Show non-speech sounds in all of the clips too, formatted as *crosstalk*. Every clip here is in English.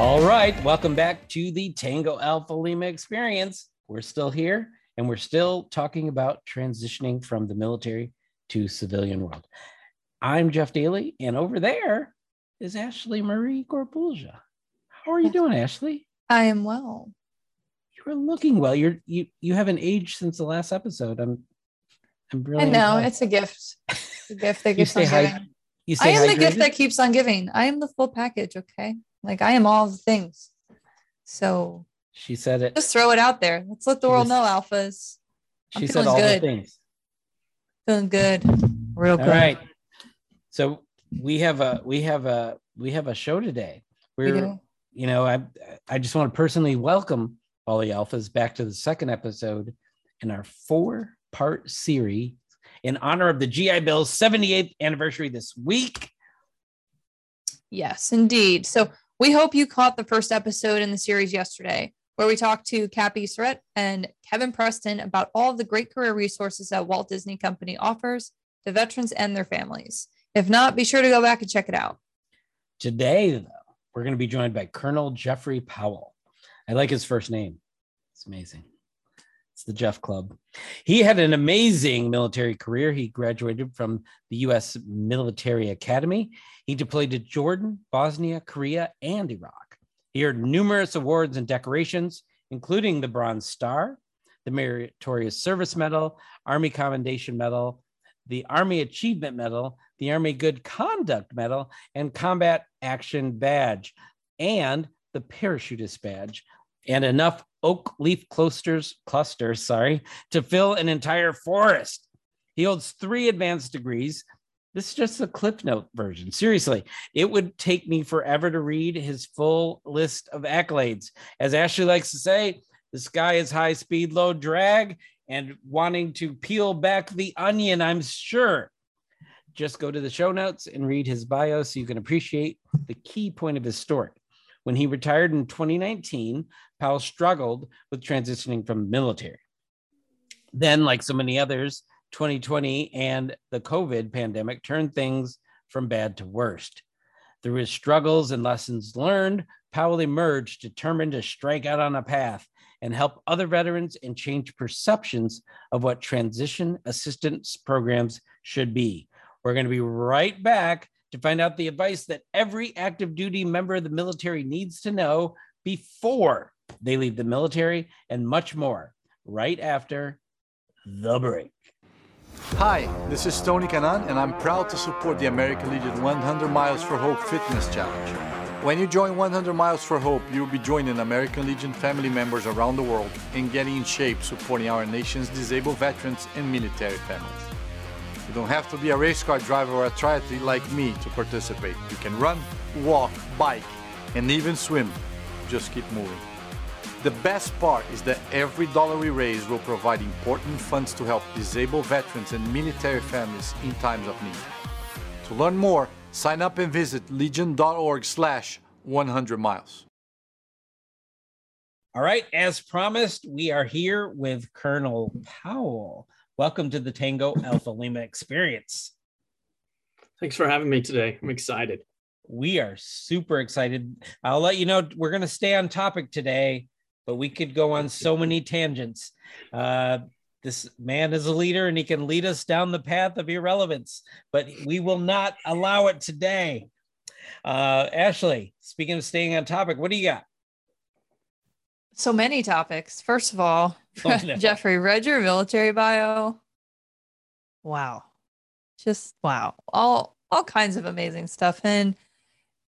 All right, welcome back to the Tango Alpha Lima experience. We're still here and we're still talking about transitioning from the military to civilian world. I'm Jeff Daly, and over there is Ashley Marie Gorbulja. How are you doing, Ashley? I am well. You're looking well. You're you you haven't aged since the last episode. I'm I'm really I know it's a gift. A gift that *laughs* you keeps stay on giving. You I am the gift that keeps on giving. I am the full package. Okay, like I am all the things. So She said it. just throw it out there. Let's let the world just- know, alphas. I'm She said all good. the things. Feeling good, real All good. right. So we have a we have a we have a show today. We We're do. you know I I just want to personally welcome all the alphas back to the second episode in our four part series in honor of the GI Bill's 78th anniversary this week. Yes, indeed. So we hope you caught the first episode in the series yesterday, where we talked to Cappy Surratt and Kevin Preston about all the great career resources that Walt Disney Company offers to veterans and their families. If not, be sure to go back and check it out. Today, though, we're going to be joined by Colonel Jeffrey Powell. I like his first name. It's amazing. It's the Jeff Club. He had an amazing military career. He graduated from the U.S. Military Academy. He deployed to Jordan, Bosnia, Korea, and Iraq. He earned numerous awards and decorations, including the Bronze Star, the Meritorious Service Medal, Army Commendation Medal, the Army Achievement Medal, the Army Good Conduct Medal, and Combat Action Badge, and the Parachutist Badge, and enough oak leaf clusters, clusters, sorry, to fill an entire forest. He holds three advanced degrees. This is just the Cliff Note version. Seriously, it would take me forever to read his full list of accolades. As Ashley likes to say, the sky is high speed, low drag, and wanting to peel back the onion, I'm sure. Just go to the show notes and read his bio so you can appreciate the key point of his story. When he retired in 2019, Powell struggled with transitioning from military. Then, like so many others, 2020 and the COVID pandemic turned things from bad to worst. Through his struggles and lessons learned, Powell emerged determined to strike out on a path and help other veterans and change perceptions of what transition assistance programs should be. We're going to be right back to find out the advice that every active duty member of the military needs to know before they leave the military and much more right after the break. Hi, this is Tony Kanaan, and I'm proud to support the American Legion 100 Miles for Hope Fitness Challenge. When you join 100 Miles for Hope, you'll be joining American Legion family members around the world and getting in shape supporting our nation's disabled veterans and military families. You don't have to be a race car driver or a triathlete like me to participate. You can run, walk, bike, and even swim. Just keep moving. The best part is that every dollar we raise will provide important funds to help disabled veterans and military families in times of need. To learn more, sign up and visit legion.org slash 100 miles. All right, as promised, we are here with Colonel Powell. Welcome to the Tango Alpha Lima experience. Thanks for having me today. I'm excited. We are super excited. I'll let you know we're going to stay on topic today, but we could go on so many tangents. Uh, this man is a leader and he can lead us down the path of irrelevance, but we will not allow it today. Uh, Ashley, speaking of staying on topic, what do you got? So many topics. First of all, Oh, *laughs* no. Jeffrey, read your military bio. Wow. Just wow. All all kinds of amazing stuff. And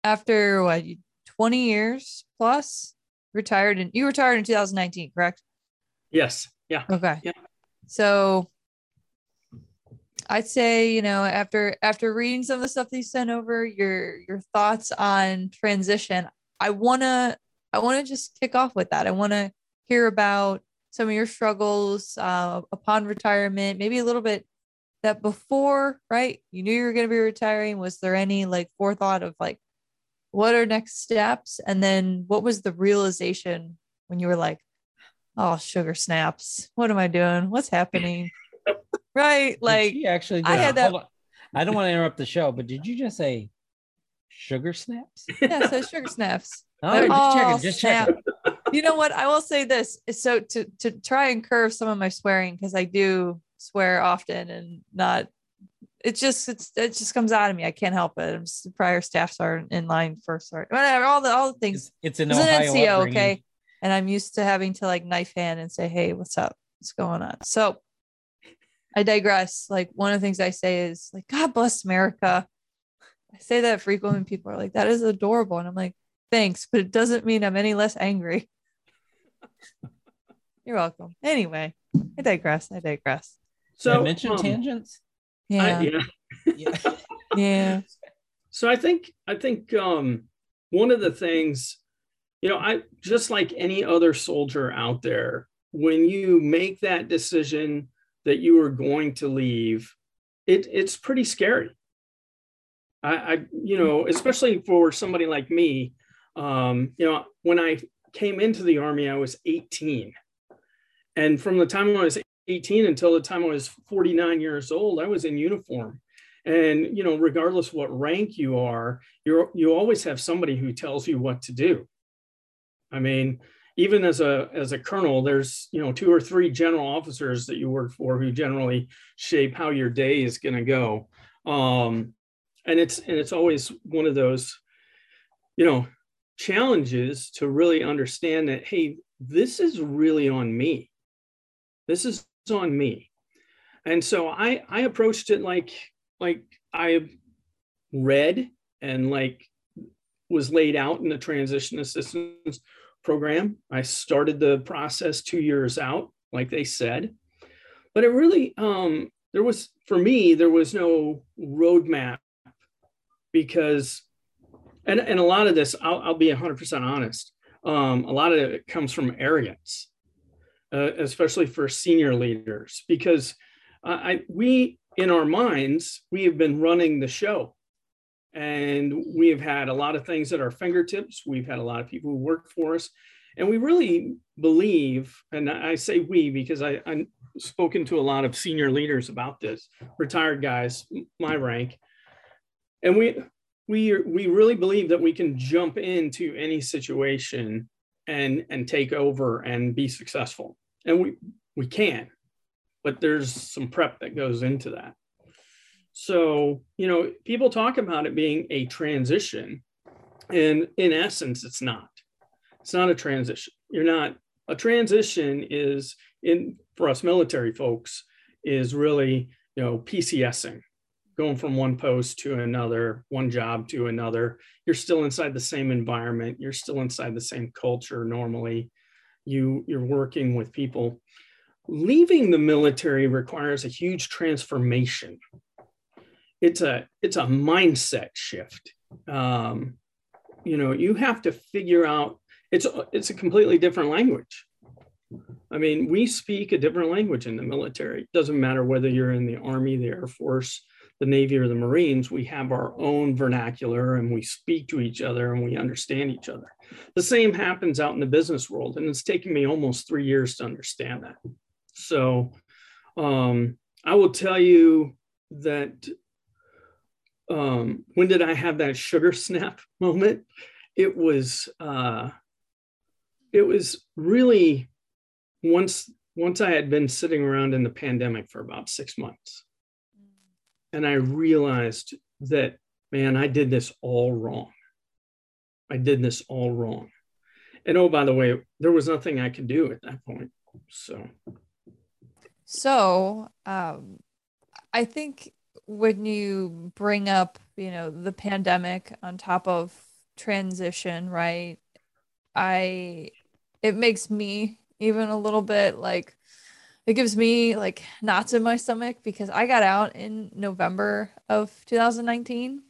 after what you- 20 years plus, retired and you retired in 2019, correct? Yes. Yeah. Okay. Yeah. So I'd say, you know, after after reading some of the stuff that you sent over, your your thoughts on transition, I wanna I want to just kick off with that. I want to hear about some of your struggles uh, upon retirement, maybe a little bit that before, right? You knew you were going to be retiring. Was there any like forethought of like, what are next steps? And then what was the realization when you were like, oh, sugar snaps. What am I doing? What's happening? *laughs* right. Like, she actually, I had that- I don't want to interrupt the show, but did you just say sugar snaps? yeah, so sugar snaps. Oh, oh, just Oh, checking, just checking. you know what? I will say this. So to to try and curve some of my swearing because I do swear often and not. It just it's it just comes out of me. I can't help it. I'm just, prior staffs are in line for sorry. Whatever. All the all the things. It's, it's an It's an NCO, upbringing. okay. And I'm used to having to like knife hand and say, "Hey, what's up? What's going on?" So I digress. Like one of the things I say is like, "God bless America." I say that frequently. and People are like, "That is adorable," and I'm like, "Thanks," but it doesn't mean I'm any less angry. *laughs* You're welcome. Anyway, I digress. I digress. Did I So mention um, tangents. Yeah, I, yeah. Yeah. *laughs* yeah. So I think I think um, one of the things, you know, I just like any other soldier out there, when you make that decision that you are going to leave, it it's pretty scary. I, I you know, especially for somebody like me, um, you know, when I came into the army, I was 18, and from the time I was 18 until the time I was 49 years old, I was in uniform. And you know regardless what rank you are you're you always have somebody who tells you what to do. I mean even as a as a colonel there's you know two or three general officers that you work for who generally shape how your day is going to go. Um and it's and it's always one of those you know challenges to really understand that hey this is really on me this is on me and so i i approached it like like I read and like was laid out in the transition assistance program. I started the process two years out, like they said. But it really, um, there was, for me, there was no roadmap because, and, and a lot of this, I'll, I'll be 100% honest, um, a lot of it comes from arrogance, uh, especially for senior leaders, because uh, I, we, in our minds, we have been running the show. And we have had a lot of things at our fingertips. We've had a lot of people who work for us. And we really believe, and I say we because I, I've spoken to a lot of senior leaders about this, retired guys, my rank. And we we we really believe that we can jump into any situation and and take over and be successful. And we we can but there's some prep that goes into that. So, you know, people talk about it being a transition, and in essence, it's not. It's not a transition. You're not, a transition is in, for us military folks, is really, you know, PCSing, going from one post to another, one job to another. You're still inside the same environment, you're still inside the same culture normally. You, you're working with people. Leaving the military requires a huge transformation. It's a it's a mindset shift. Um, you know you have to figure out it's it's a completely different language. I mean we speak a different language in the military. It doesn't matter whether you're in the army the air force the navy or the marines we have our own vernacular and we speak to each other and we understand each other. The same happens out in the business world and it's taken me almost three years to understand that. So um, I will tell you that um, when did I have that sugar snap *laughs* moment? It was uh, it was really once once I had been sitting around in the pandemic for about six months, and I realized that man, I did this all wrong. I did this all wrong. And oh, by the way, there was nothing I could do at that point. So So, um, I think when you bring up, you know, the pandemic on top of transition, right? I, it makes me even a little bit like, it gives me like knots in my stomach because I got out in November of 2019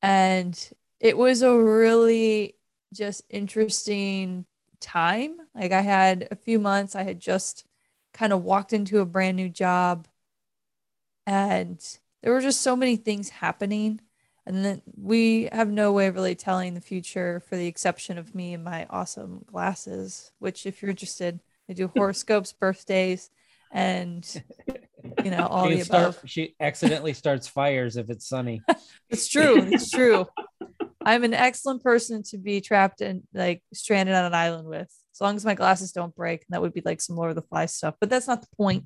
and it was a really just interesting time. Like I had a few months, I had just kind of walked into a brand new job and there were just so many things happening. And then we have no way of really telling the future for the exception of me and my awesome glasses, which if you're interested, I do horoscopes, birthdays, and you know, all She the start- above. she accidentally starts fires if it's sunny. *laughs* It's true. It's true. I'm an excellent person to be trapped and like stranded on an island with, as long as my glasses don't break. And that would be like some Lord of the Flies stuff. But that's not the point.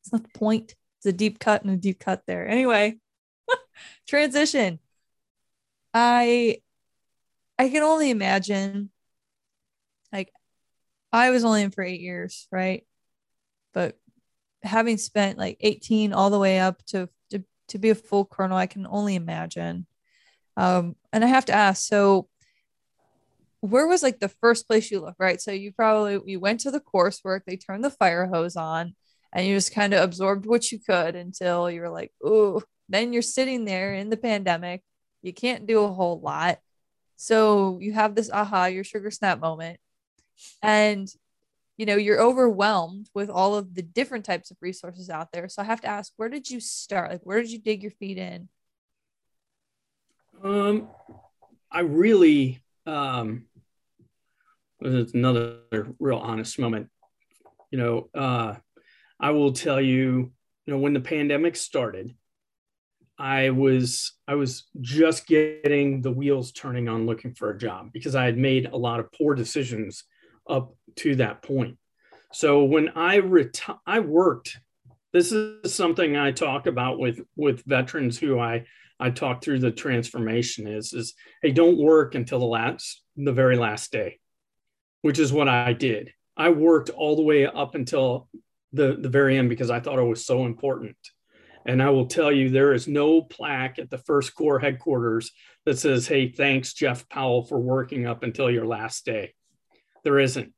It's not the point. It's a deep cut and a deep cut there. Anyway, *laughs* transition. I I can only imagine. I was only in for eight years, right? But having spent like 18 all the way up to to, to be a full colonel, I can only imagine. Um, and I have to ask, so where was like the first place you looked, right? So you probably you went to the coursework, they turned the fire hose on, and you just kind of absorbed what you could until you were like, ooh, then you're sitting there in the pandemic. You can't do a whole lot. So you have this aha, your sugar snap moment. And you know, you're overwhelmed with all of the different types of resources out there. So I have to ask, where did you start? Like, where did you dig your feet in? Um, I really, um, is another real honest moment. You know, uh, I will tell you, you know, when the pandemic started, I was I was just getting the wheels turning on looking for a job because I had made a lot of poor decisions up to that point. So when I reti- I worked. This is something I talk about with with veterans who I I talk through the transformation is is hey don't work until the last the very last day, which is what I did. I worked all the way up until the the very end because I thought it was so important. And I will tell you, there is no plaque at the First Corps headquarters that says, "Hey, thanks Jeff Powell for working up until your last day." There isn't,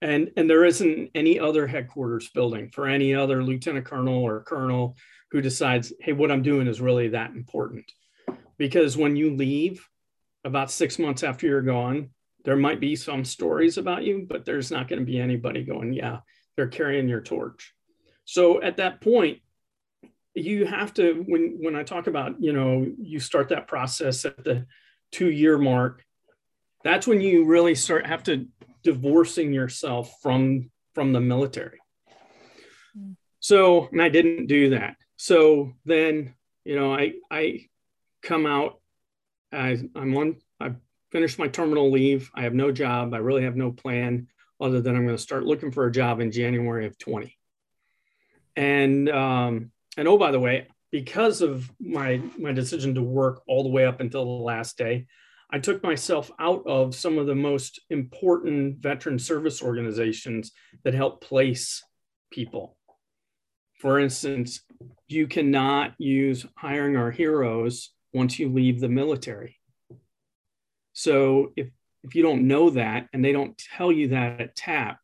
and and there isn't any other headquarters building for any other lieutenant colonel or colonel who decides, hey, what I'm doing is really that important. Because when you leave about six months after you're gone, there might be some stories about you, but there's not going to be anybody going, yeah, they're carrying your torch. So at that point, you have to, when, when I talk about, you know, you start that process at the two year mark, that's when you really start have to divorcing yourself from from the military. So, and I didn't do that. So then, you know, I I come out. I I'm on. I finished my terminal leave. I have no job. I really have no plan other than I'm going to start looking for a job in January of 20. And um, and oh, by the way, because of my my decision to work all the way up until the last day, I took myself out of some of the most important veteran service organizations that help place people. For instance, you cannot use hiring our heroes once you leave the military. So if, if you don't know that and they don't tell you that at TAP,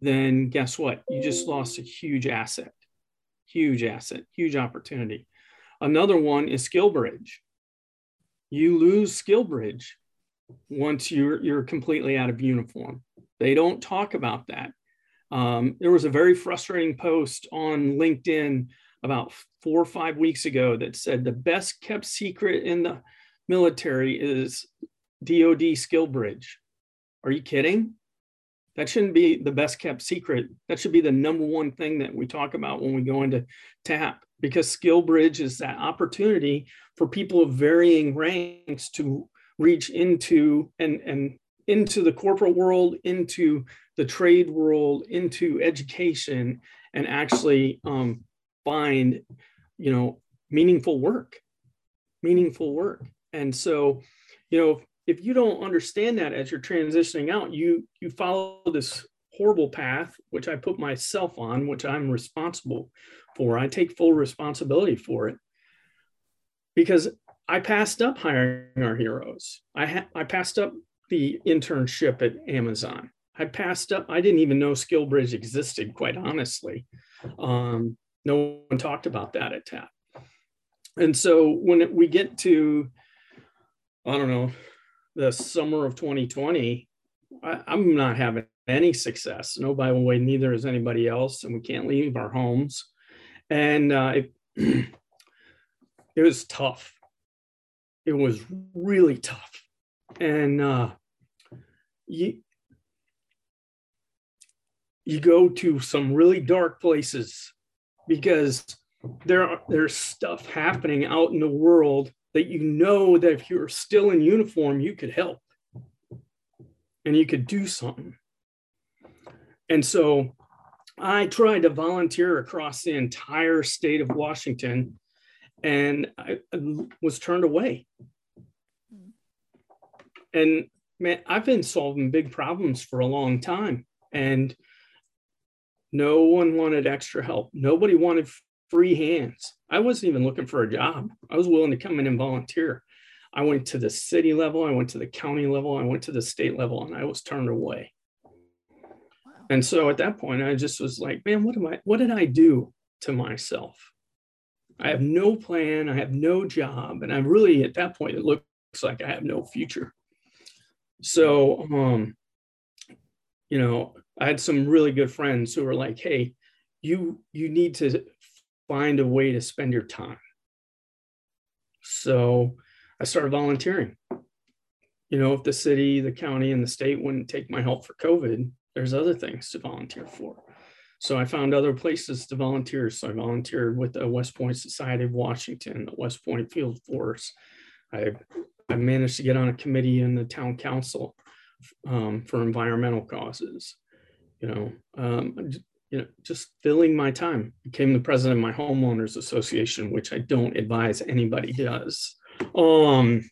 then guess what? You just lost a huge asset, huge asset, huge opportunity. Another one is SkillBridge. You lose SkillBridge once you're, you're completely out of uniform. They don't talk about that. Um, there was a very frustrating post on LinkedIn about four or five weeks ago that said the best kept secret in the military is DoD SkillBridge. Are you kidding? That shouldn't be the best kept secret. That should be the number one thing that we talk about when we go into TAP because SkillBridge is that opportunity for people of varying ranks to reach into and, and into the corporate world, into the trade world, into education, and actually um, find, you know, meaningful work, meaningful work. And so, you know, if you don't understand that as you're transitioning out, you you follow this horrible path, which I put myself on, which I'm responsible for. I take full responsibility for it because I passed up hiring our heroes. I ha- I passed up the internship at Amazon. I passed up. I didn't even know SkillBridge existed. Quite honestly, um, no one talked about that at TAP. And so when it, we get to, I don't know, the summer of 2020, I, I'm not having any success. No, by the way, neither is anybody else, and we can't leave our homes. And uh, it, *clears throat* it was tough. It was really tough, and uh, you you go to some really dark places because there are, there's stuff happening out in the world that you know that if you're still in uniform, you could help and you could do something. And so I tried to volunteer across the entire state of Washington and I was turned away. And man, I've been solving big problems for a long time and no one wanted extra help. Nobody wanted free hands. I wasn't even looking for a job. I was willing to come in and volunteer. I went to the city level, I went to the county level, I went to the state level, and I was turned away. And so at that point, I just was like, man, what am I, what did I do to myself? I have no plan, I have no job, and I'm really at that point, it looks like I have no future. So um, you know, I had some really good friends who were like, hey, you you need to find a way to spend your time. So I started volunteering. You know, if the city, the county, and the state wouldn't take my help for COVID, there's other things to volunteer for. So I found other places to volunteer. So I volunteered with the West Point Society of Washington, the West Point Field Force. I, I managed to get on a committee in the town council um, for environmental causes. You know, um, you know, just filling my time. Became the president of my homeowners association, which I don't advise anybody does. Um,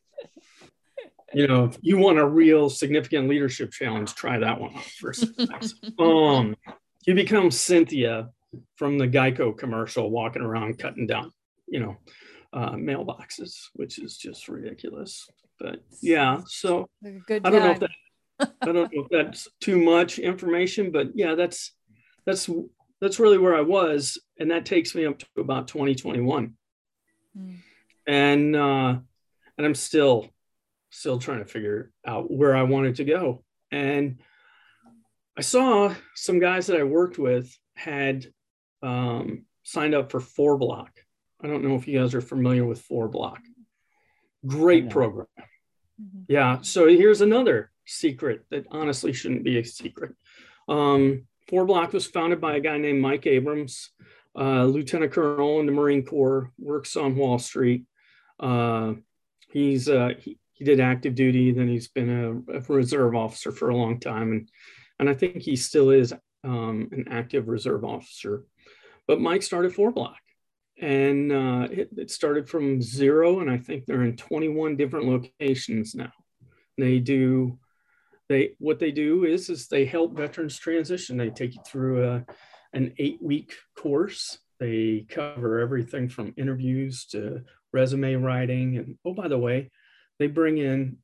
you know, if you want a real significant leadership challenge, try that one first. *laughs* um, you become Cynthia from the Geico commercial, walking around cutting down, you know, uh, mailboxes, which is just ridiculous. But yeah, so Good I don't know if that I don't know if that's too much information, but yeah, that's that's that's really where I was, and that takes me up to about 2021, mm. and uh, and I'm still still trying to figure out where I wanted to go, and I saw some guys that I worked with had um, signed up for Four Block. I don't know if you guys are familiar with Four Block. Great program. Mm-hmm. Yeah. So here's another secret that honestly shouldn't be a secret. Um, Four Block was founded by a guy named Mike Abrams, uh, Lieutenant Colonel in the Marine Corps, works on Wall Street. Uh, he's uh, he, he, did active duty, then he's been a, a, reserve officer for a long time, and and I think he still is um, an active reserve officer. But Mike started Four Block, and uh, it, it started from zero, and I think they're in 21 different locations now. They do they what they do is is they help veterans transition. They take you through a, an eight week course. They cover everything from interviews to resume writing. And oh, by the way, they bring in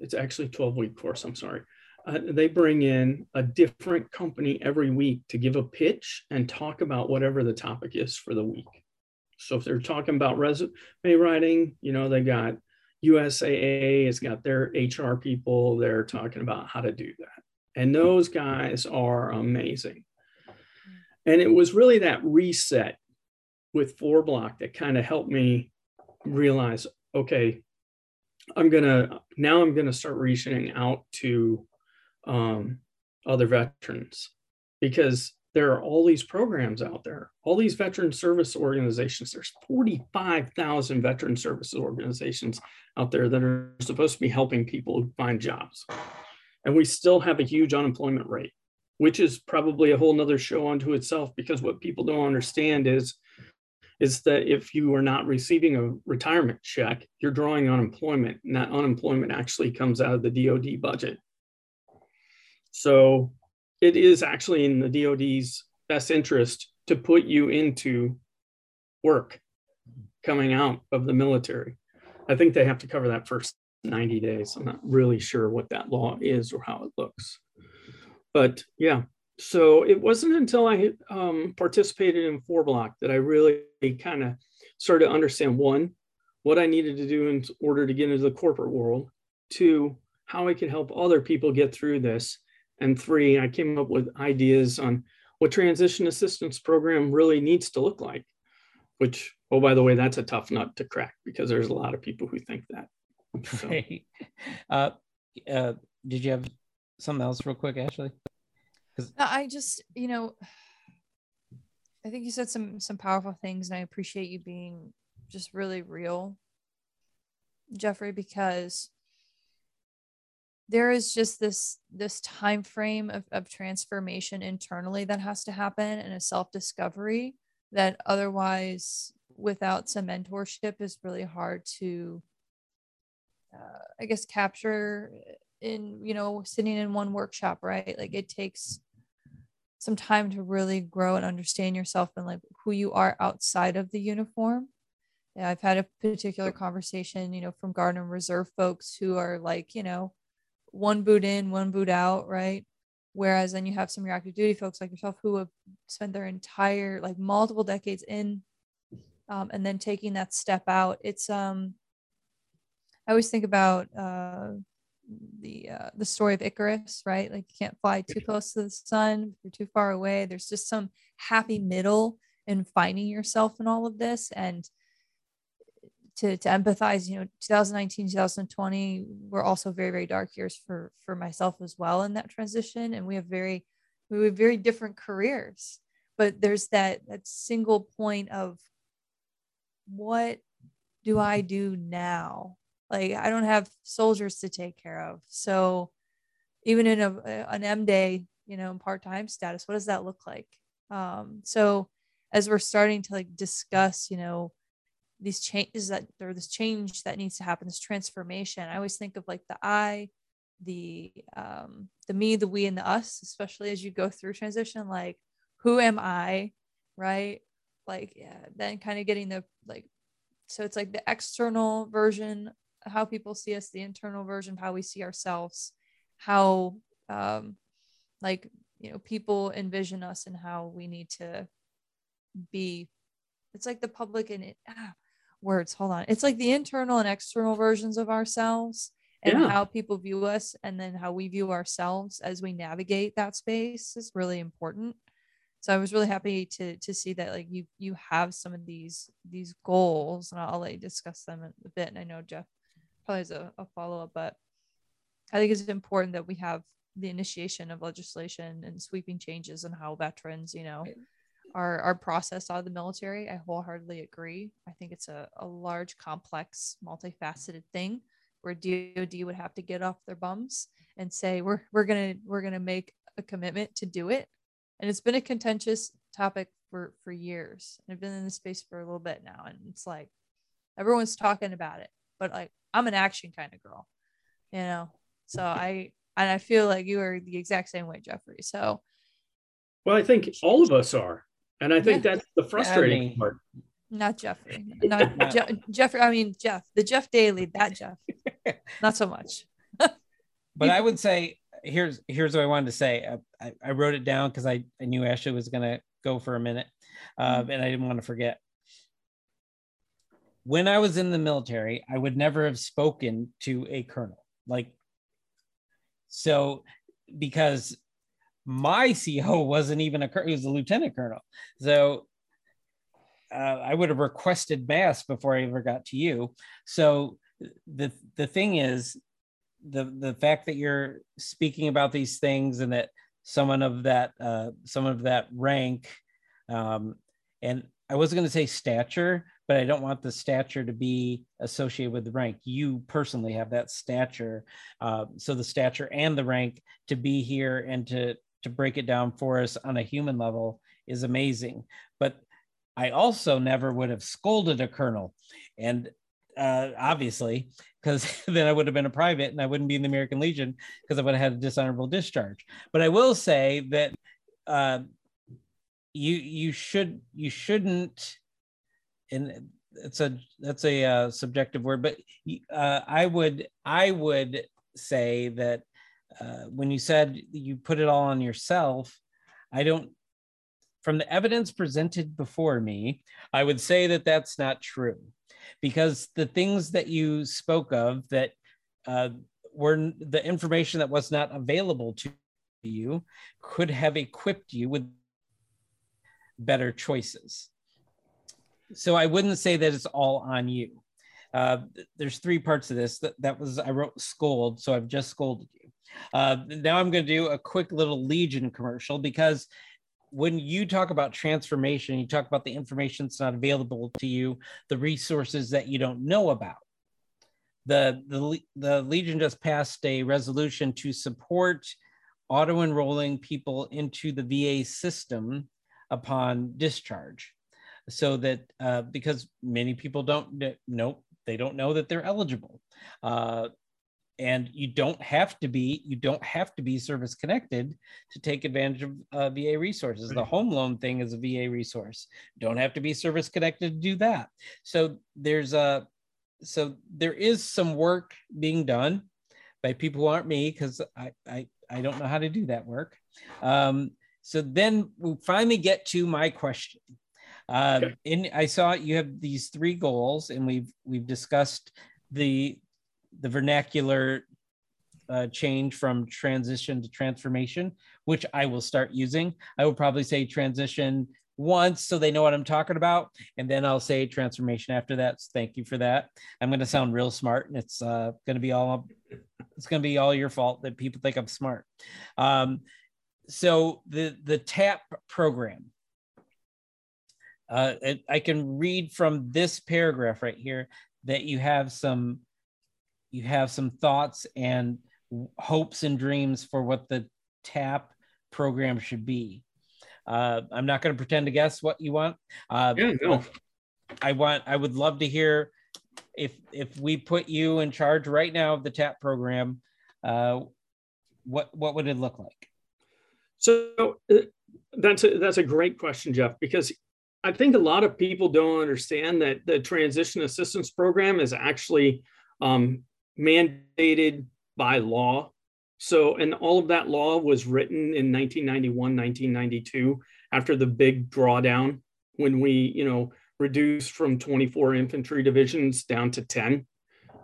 it's actually a 12 week course. I'm sorry. Uh, they bring in a different company every week to give a pitch and talk about whatever the topic is for the week. So if they're talking about resume writing, you know, they got USAA has got their HR people. They're talking about how to do that. And those guys are amazing. And it was really that reset with Four Block that kind of helped me realize okay, I'm to now I'm to start reaching out to um, other veterans because there are all these programs out there, all these veteran service organizations. There's 45,000 veteran services organizations out there that are supposed to be helping people find jobs. And we still have a huge unemployment rate, which is probably a whole nother show unto itself because what people don't understand is, is that if you are not receiving a retirement check, you're drawing unemployment, and that unemployment actually comes out of the DoD budget. So it is actually in the DoD's best interest to put you into work coming out of the military. I think they have to cover that first 90 days. I'm not really sure what that law is or how it looks. But yeah, so it wasn't until I um, participated in Four Block that I really kind of started to understand one, what I needed to do in order to get into the corporate world, two, how I could help other people get through this. And three, I came up with ideas on what transition assistance program really needs to look like, which, oh, by the way, that's a tough nut to crack because there's a lot of people who think that. So. *laughs* Right. Uh, uh, did you have something else real quick, Ashley? I just, you know, I think you said some some powerful things, and I appreciate you being just really real, Jeffrey, because there is just this this time frame of, of transformation internally that has to happen and a self-discovery that otherwise without some mentorship is really hard to uh, i guess capture in you know sitting in one workshop right? Like it takes some time to really grow and understand yourself and like who you are outside of the uniform. Yeah i've had a particular conversation you know from guard and reserve folks who are like you know one boot in one boot out right? Whereas then you have some of your active duty folks like yourself who have spent their entire like multiple decades in um, and then taking that step out. It's um i always think about uh the uh, the story of Icarus, right? Like you can't fly too close to the sun, you're too far away. There's just some happy middle in finding yourself in all of this, and to to empathize. You know, 2019, 2020 were also very very dark years for for myself as well in that transition, and we have very we have very different careers, but there's that that single point of what do I do now? Like I don't have soldiers to take care of. So even in a an M day, you know, part-time status, what does that look like? Um, so as we're starting to like discuss, you know, these changes that or this change that needs to happen, this transformation, I always think of like the I, the um the me, the we, and the us, especially as you go through transition, like who am I? Right. Like, yeah, then kind of getting the like so it's like the external version how people see us, the internal version of how we see ourselves, how um, like you know people envision us and how we need to be. It's like the public and it, ah, words. Hold on. It's like the internal and external versions of ourselves and yeah. how people view us and then how we view ourselves as we navigate that space is really important so i was really happy to to see that like you you have some of these these goals and i'll, I'll let you discuss them a bit and i know jeff probably as a, a follow up, but I think it's important that we have the initiation of legislation and sweeping changes in how veterans, you know, are, are processed out of the military. I wholeheartedly agree. I think it's a, a large, complex, multifaceted thing where DOD would have to get off their bums and say, we're, we're going to, we're going to make a commitment to do it. And it's been a contentious topic for, for years. I've been in the space for a little bit now. And it's like, everyone's talking about it, but like, I'm an action kind of girl, you know. So I and I feel like you are the exact same way, Jeffrey. So well, I think all of us are. And I think yeah. that's the frustrating yeah, part. Not Jeffrey. *laughs* Not Je- Jeffrey. I mean Jeff, the Jeff Daly, that Jeff. Not so much. *laughs* but I would say here's here's what I wanted to say. I, I wrote it down because I, I knew Ashley was gonna go for a minute. Uh, mm-hmm. and I didn't want to forget when I was in the military, I would never have spoken to a colonel. Like, so because my *laughs* CO wasn't even a colonel, he was a lieutenant colonel. So uh, I would have requested mast before I ever got to you. So the the thing is, the the fact that you're speaking about these things and that someone of that uh, someone of that rank, um, and I wasn't going to say stature, but I don't want the stature to be associated with the rank. You personally have that stature, uh, so the stature and the rank to be here and to to break it down for us on a human level is amazing. But I also never would have scolded a colonel, and uh, obviously, because *laughs* then I would have been a private and I wouldn't be in the American Legion because I would have had a dishonorable discharge. But I will say that uh, you you should you shouldn't and it's a that's a uh, subjective word, but uh, I would I would say that uh, when you said you put it all on yourself, I don't. From the evidence presented before me, I would say that that's not true, because the things that you spoke of that uh, were the information that was not available to you could have equipped you with better choices. So I wouldn't say that it's all on you. Uh, there's three parts of this. That, that was I wrote scold, so I've just scolded you. Uh, now I'm going to do a quick little Legion commercial because when you talk about transformation, you talk about the information that's not available to you, the resources that you don't know about. The, the, the Legion just passed a resolution to support auto enrolling people into the VA system upon discharge. So that uh, because many people don't know, they don't know that they're eligible. Uh, and you don't have to be you don't have to be service connected to take advantage of uh, va resources. The home loan thing is a va resource. Don't have to be service connected to do that. So there's a so there is some work being done by people who aren't me because I, I i don't know how to do that work. Um, so then we finally get to my question uh, okay. in i saw you have these three goals and we've we've discussed the the vernacular uh, change from transition to transformation, which I will start using. I will probably say transition once so they know what I'm talking about, and then I'll say transformation after that. So thank you for that. I'm going to sound real smart, and it's uh, going to be all it's going to be all your fault that people think I'm smart. Um, so the the TAP program. Uh, it, I can read from this paragraph right here that you have some you have some thoughts and hopes and dreams for what the TAP program should be. Uh, I'm not going to pretend to guess what you want. Uh, yeah, no. I want. I would love to hear if if we put you in charge right now of the TAP program. Uh, what what would it look like? So uh, that's a, that's a great question, Jeff, because I think a lot of people don't understand that the transition assistance program is actually um, mandated by law. So, and all of that law was written in 1991, 1992, after the big drawdown when we, you know, reduced from 24 infantry divisions down to 10,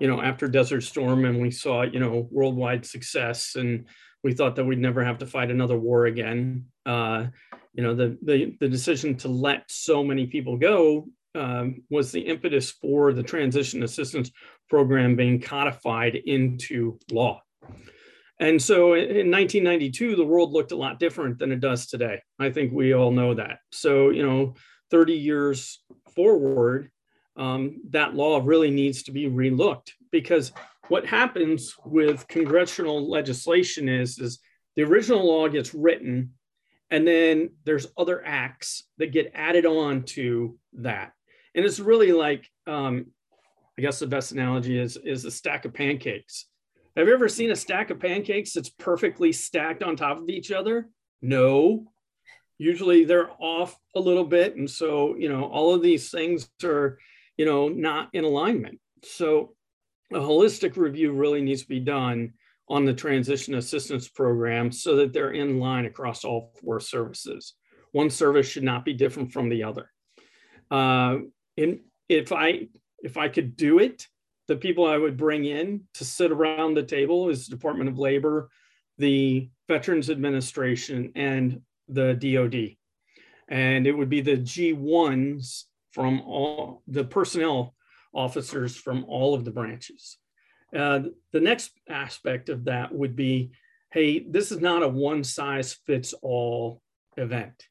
you know, after Desert Storm, and we saw, you know, worldwide success, and we thought that we'd never have to fight another war again. Uh, you know, the, the the decision to let so many people go um, was the impetus for the transition assistance program being codified into law. And so in 1992, the world looked a lot different than it does today. I think we all know that. So, you know, 30 years forward, um, that law really needs to be relooked because what happens with congressional legislation is, is the original law gets written and then there's other acts that get added on to that. And it's really like um, I guess the best analogy is is a stack of pancakes. Have you ever seen a stack of pancakes that's perfectly stacked on top of each other? No. Usually they're off a little bit. And so, you know, all of these things are, you know, not in alignment. So a holistic review really needs to be done on the transition assistance program so that they're in line across all four services. One service should not be different from the other. Uh, and if I if I could do it, the people I would bring in to sit around the table is Department of Labor, the Veterans Administration, and the DoD. And it would be the G1s from all the personnel officers from all of the branches. Uh, the next aspect of that would be hey, this is not a one size fits all event.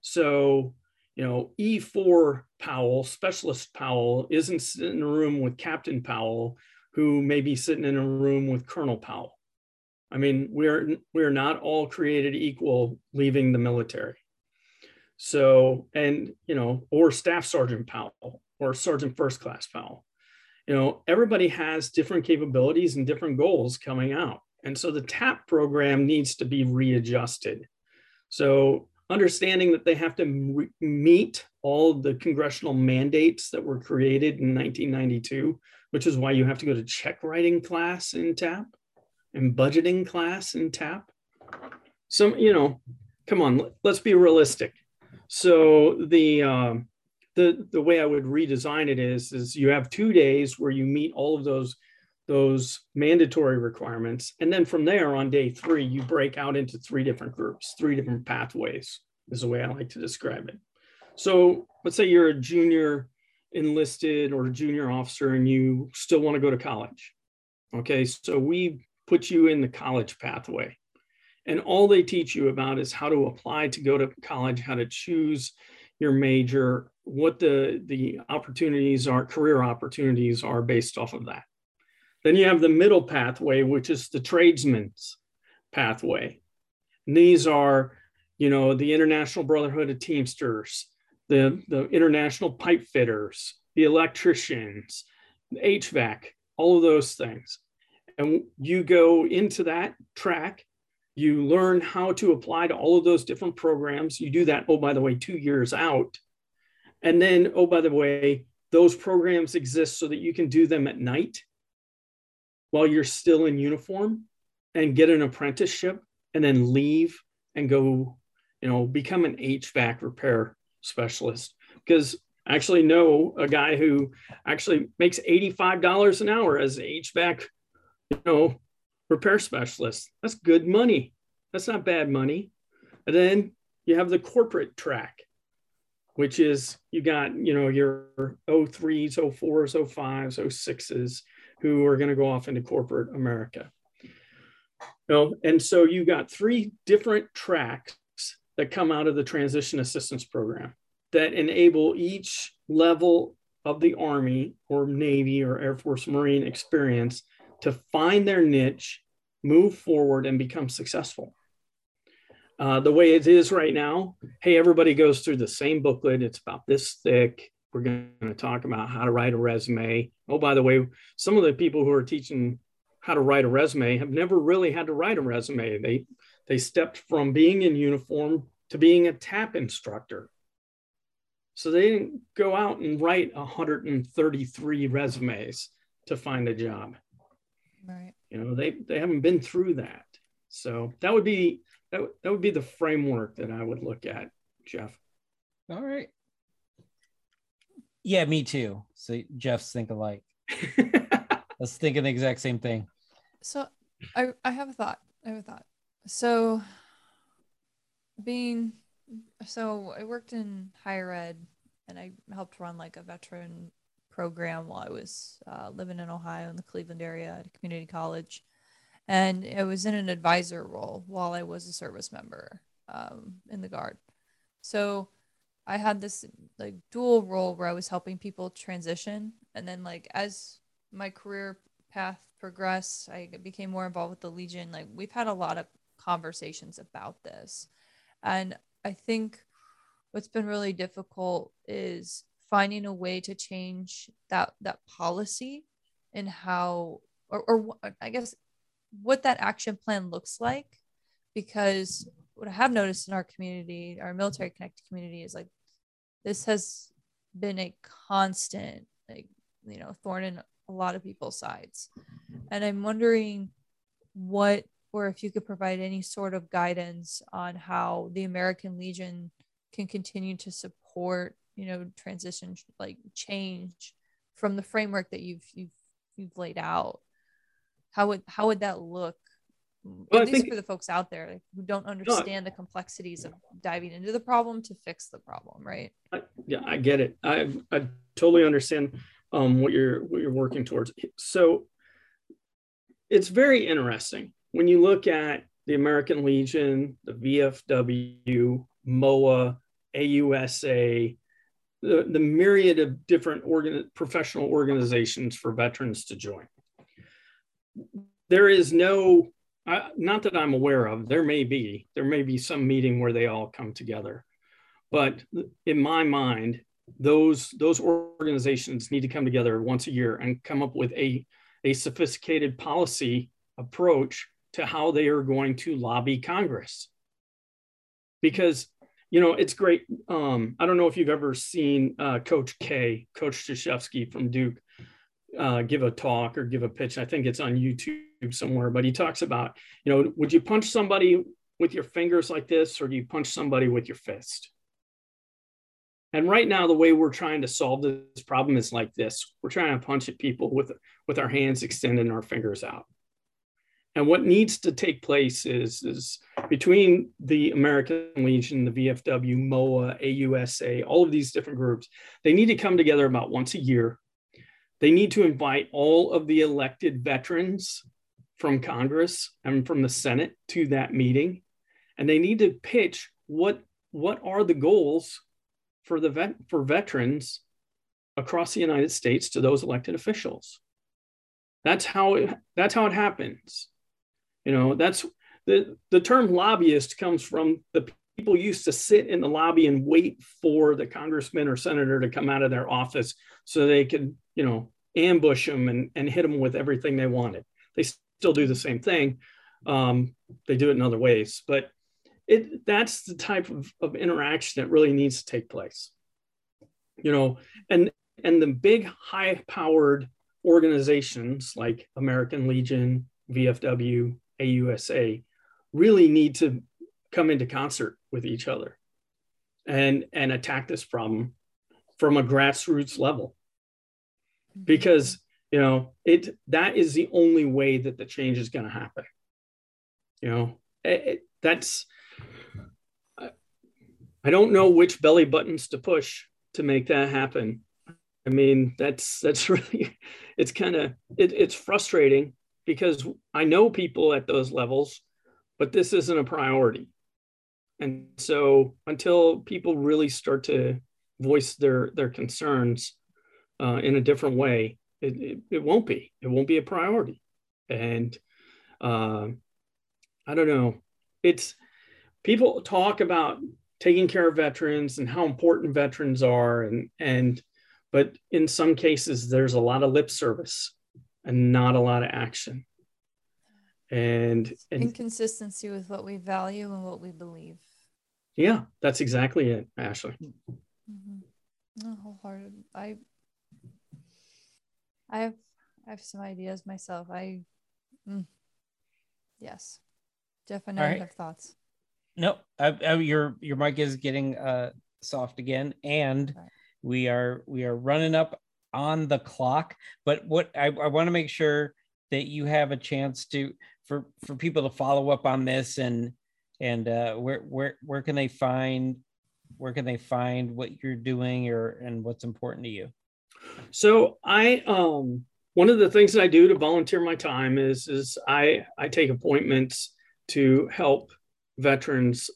So you know, E4 Powell, Specialist Powell, isn't sitting in a room with Captain Powell, who may be sitting in a room with Colonel Powell. I mean, we're we're not all created equal leaving the military. So, and you know, or Staff Sergeant Powell or Sergeant First Class Powell. You know, everybody has different capabilities and different goals coming out. And so the TAP program needs to be readjusted. So understanding that they have to meet all the congressional mandates that were created in 1992, which is why you have to go to check writing class in TAP and budgeting class in TAP. Some, you know, come on, let's be realistic. So the um, the the way I would redesign it is is you have two days where you meet all of those those mandatory requirements. And then from there on day three, you break out into three different groups, three different pathways is the way I like to describe it. So let's say you're a junior enlisted or a junior officer and you still want to go to college. Okay, so we put you in the college pathway. And all they teach you about is how to apply to go to college, how to choose your major, what the, the opportunities are, career opportunities are based off of that. Then you have the middle pathway, which is the tradesman's pathway. And these are, you know, the International Brotherhood of Teamsters, the, the International Pipe Fitters, the electricians, the HVAC, all of those things. And you go into that track, you learn how to apply to all of those different programs. You do that, oh, by the way, two years out. And then, oh, by the way, those programs exist so that you can do them at night while you're still in uniform and get an apprenticeship and then leave and go, you know, become an HVAC repair specialist. Because I actually know a guy who actually makes $85 an hour as HVAC, you know, repair specialist. That's good money. That's not bad money. And then you have the corporate track, which is you got, you know, your 03s, 04s, 05s, 06s, who are going to go off into corporate America. You know, and so you got three different tracks that come out of the transition assistance program that enable each level of the Army or Navy or Air Force Marine experience to find their niche, move forward, and become successful. Uh, the way it is right now, hey, everybody goes through the same booklet. It's about this thick. We're going to talk about how to write a resume. Oh, by the way, some of the people who are teaching how to write a resume have never really had to write a resume. They they stepped from being in uniform to being a tap instructor. So they didn't go out and write 133 resumes to find a job. Right. You know, they they haven't been through that. So that would be that, that would be the framework that I would look at, Jeff. All right. Yeah, me too. So Jeff's think alike. *laughs* Let's think of the exact same thing. So I I have a thought. I have a thought. So being so I worked in higher ed and I helped run like a veteran program while I was uh, living in Ohio in the Cleveland area at a community college. And I was in an advisor role while I was a service member um, in the Guard. So I had this like dual role where I was helping people transition. And then, like, as my career path progressed, I became more involved with the Legion. Like, we've had a lot of conversations about this. And I think what's been really difficult is finding a way to change that that policy and how or, or I guess what that action plan looks like because what I have noticed in our community, our military connected community is like this has been a constant like you know thorn in a lot of people's sides. And I'm wondering what or if you could provide any sort of guidance on how the American Legion can continue to support you know transition like change from the framework that you've you've you've laid out how would how would that look well, at least think, for the folks out there like, who don't understand no, the complexities of diving into the problem to fix the problem right? I, yeah i get it. I i totally understand um, what you're what you're working towards. So it's very interesting. When you look at the american legion the vfw moa ausa the, the myriad of different organ, professional organizations for veterans to join. There is no, uh, not that I'm aware of, there may be, there may be some meeting where they all come together. But in my mind, those, those organizations need to come together once a year and come up with a, a sophisticated policy approach to how they are going to lobby Congress. Because you know, it's great. Um, I don't know if you've ever seen uh, Coach K, Coach Krzyzewski from Duke, uh, give a talk or give a pitch. I think it's on YouTube somewhere, but he talks about, you know, would you punch somebody with your fingers like this or do you punch somebody with your fist? And right now, the way we're trying to solve this problem is like this: we're trying to punch at people with with our hands extended and our fingers out. And what needs to take place is, is between the American Legion, the VFW, MOA, AUSA, all of these different groups, they need to come together about once a year. They need to invite all of the elected veterans from Congress and from the Senate to that meeting. And they need to pitch what, what are the goals for the vet, for veterans across the United States to those elected officials. That's how it, that's how it happens. You know, that's the, the term lobbyist comes from the people used to sit in the lobby and wait for the congressman or senator to come out of their office so they could, you know, ambush them and, and hit them with everything they wanted. They still do the same thing. Um, they do it in other ways, but it that's the type of, of interaction that really needs to take place. You know, and and the big high powered organizations like American Legion, VFW, AUSA really need to come into concert with each other and and attack this problem from a grassroots level. Mm-hmm. Because you know it that is the only way that the change is going to happen. You know it, it, that's i don't know which belly buttons to push to make that happen. I mean that's that's *laughs* really it's kind of it, it's frustrating because I know people at those levels, but this isn't a priority. And so until people really start to voice their their concerns uh, in a different way, it, it, it, won't be. It won't be a priority. And uh, I don't know. It's people talk about taking care of veterans and how important veterans are, and and but in some cases there's a lot of lip service and not a lot of action. And, and inconsistency with what we value and what we believe. Yeah, that's exactly it, Ashley. Mm-hmm. No, wholehearted. I, I have, I have some ideas myself. I, mm, yes, Jeff and I right. have thoughts. No, I, I, your your mic is getting uh soft again, and right. we are we are running up on the clock. But what I, I want to make sure that you have a chance to for for people to follow up on this and and uh, where where where can they find where can they find what you're doing or and what's important to you? So I um one of the things that I do to volunteer my time is is I I take appointments to help veterans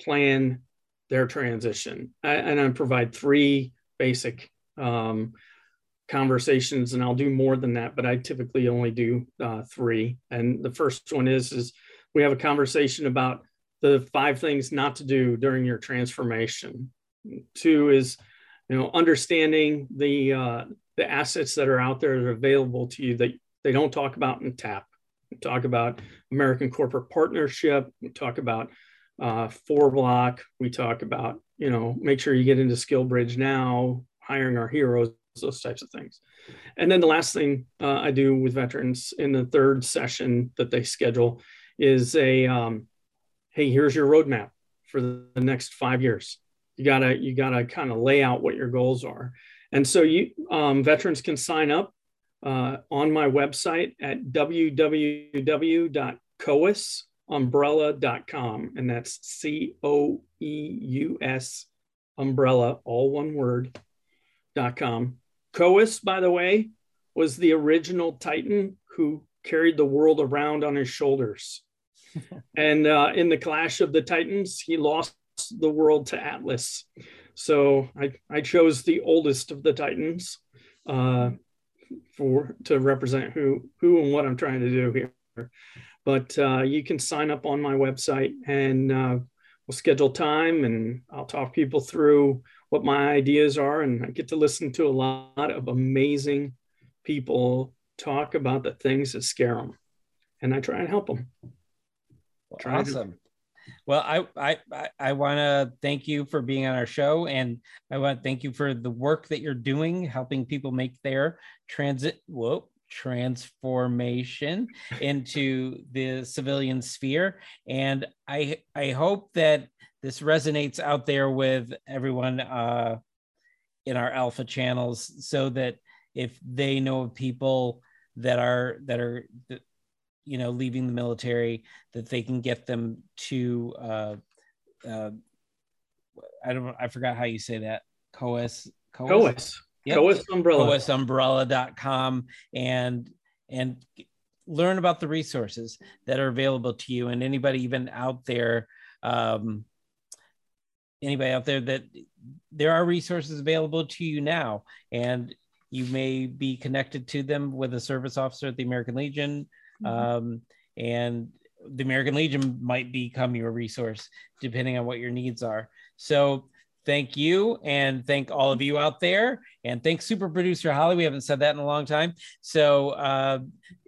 plan their transition I, and I provide three basic um, conversations and I'll do more than that, but I typically only do uh, three. And the first one is, is we have a conversation about the five things not to do during your transformation. Two is, you know, understanding the, uh, the assets that are out there that are available to you that they don't talk about in TAP. We talk about American Corporate Partnership. We talk about uh, FourBlock. We talk about, you know, make sure you get into SkillBridge now, hiring our heroes, those types of things. And then the last thing uh, I do with veterans in the third session that they schedule is a, um, hey, here's your roadmap for the next five years. You gotta you gotta kind of lay out what your goals are, and so you um, veterans can sign up uh, on my website at www.coeusumbrella.com, and that's C O E U S umbrella, all one word, dot com. Coeus, by the way, was the original Titan who carried the world around on his shoulders. *laughs* and uh, in the clash of the Titans, he lost the world to Atlas. So I, I chose the oldest of the Titans uh, for to represent who who and what I'm trying to do here. But uh, you can sign up on my website and uh, we'll schedule time and I'll talk people through what my ideas are. And I get to listen to a lot of amazing people talk about the things that scare them. And I try and help them. Well, awesome. To- well, I I I, I want to thank you for being on our show, and I want to thank you for the work that you're doing, helping people make their transit. Whoa, transformation into the civilian sphere. And i i hope that this resonates out there with everyone uh, in our alpha channels so that if they know of people that are that are you know leaving the military that they can get them to uh, uh, I don't I forgot how you say that. Coeus? Coeus, yep. coeus umbrella coeusumbrella.com and and learn about the resources that are available to you and anybody even out there um, anybody out there that there are resources available to you now and you may be connected to them with a service officer at the american legion mm-hmm. um, and the american legion might become your resource depending on what your needs are so thank you and thank all of you out there. And thanks super producer holly. We haven't said that in a long time. So uh,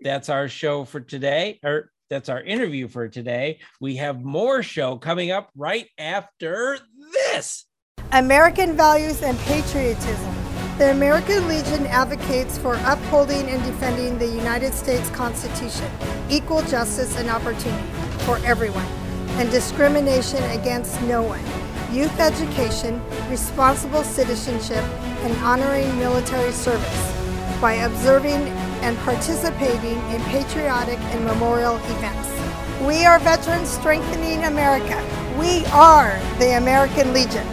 that's our show for today or that's our interview for today. We have more show coming up right after this. American values and patriotism. The american legion advocates for upholding and defending the united states constitution equal justice and opportunity for everyone and discrimination against no one youth education, responsible citizenship, and honoring military service by observing and participating in patriotic and memorial events. We are Veterans Strengthening America. We are the American Legion.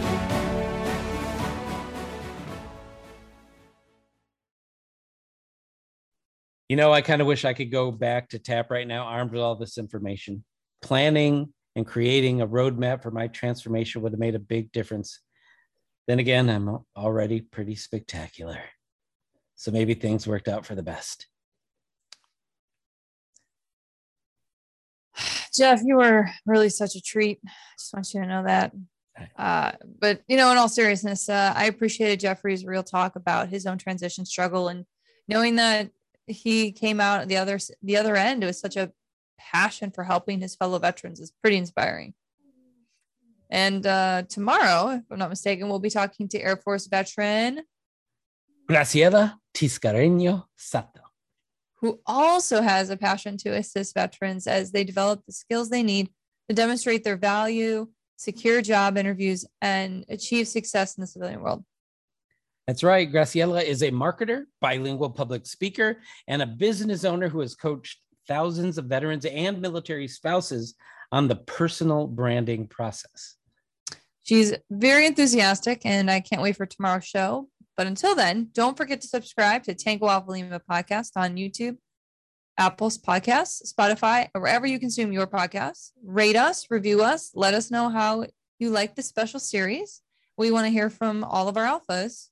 You know, I kind of wish I could go back to TAP right now, armed with all this information. Planning, and creating a roadmap for my transformation would have made a big difference. Then again, I'm already pretty spectacular. So maybe things worked out for the best. *sighs* Jeff, you were really such a treat. I just want you to know that. Uh, but you know, in all seriousness, uh, I appreciated Jeffrey's real talk about his own transition struggle and knowing that he came out the other the other end. It was such a passion for helping his fellow veterans is pretty inspiring. And uh, tomorrow, if I'm not mistaken, we'll be talking to Air Force veteran Graciela Tiscareño Sato, who also has a passion to assist veterans as they develop the skills they need to demonstrate their value, secure job interviews, and achieve success in the civilian world. That's right. Graciela is a marketer, bilingual public speaker, and a business owner who has coached thousands of veterans and military spouses on the personal branding process. She's very enthusiastic, and I can't wait for tomorrow's show. But until then, don't forget to subscribe to Tango Alpha Lima podcast on YouTube, Apple's Podcasts, Spotify, or wherever you consume your podcasts. Rate us, review us, let us know how you like the special series. We want to hear from all of our alphas.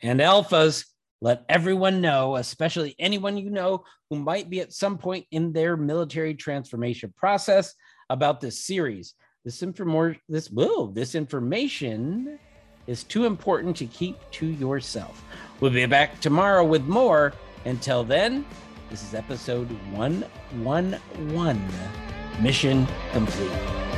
And alphas, let everyone know, especially anyone you know who might be at some point in their military transformation process, about this series. This information, this will, this information is too important to keep to yourself. We'll be back tomorrow with more. Until then, this is episode 111. Mission complete.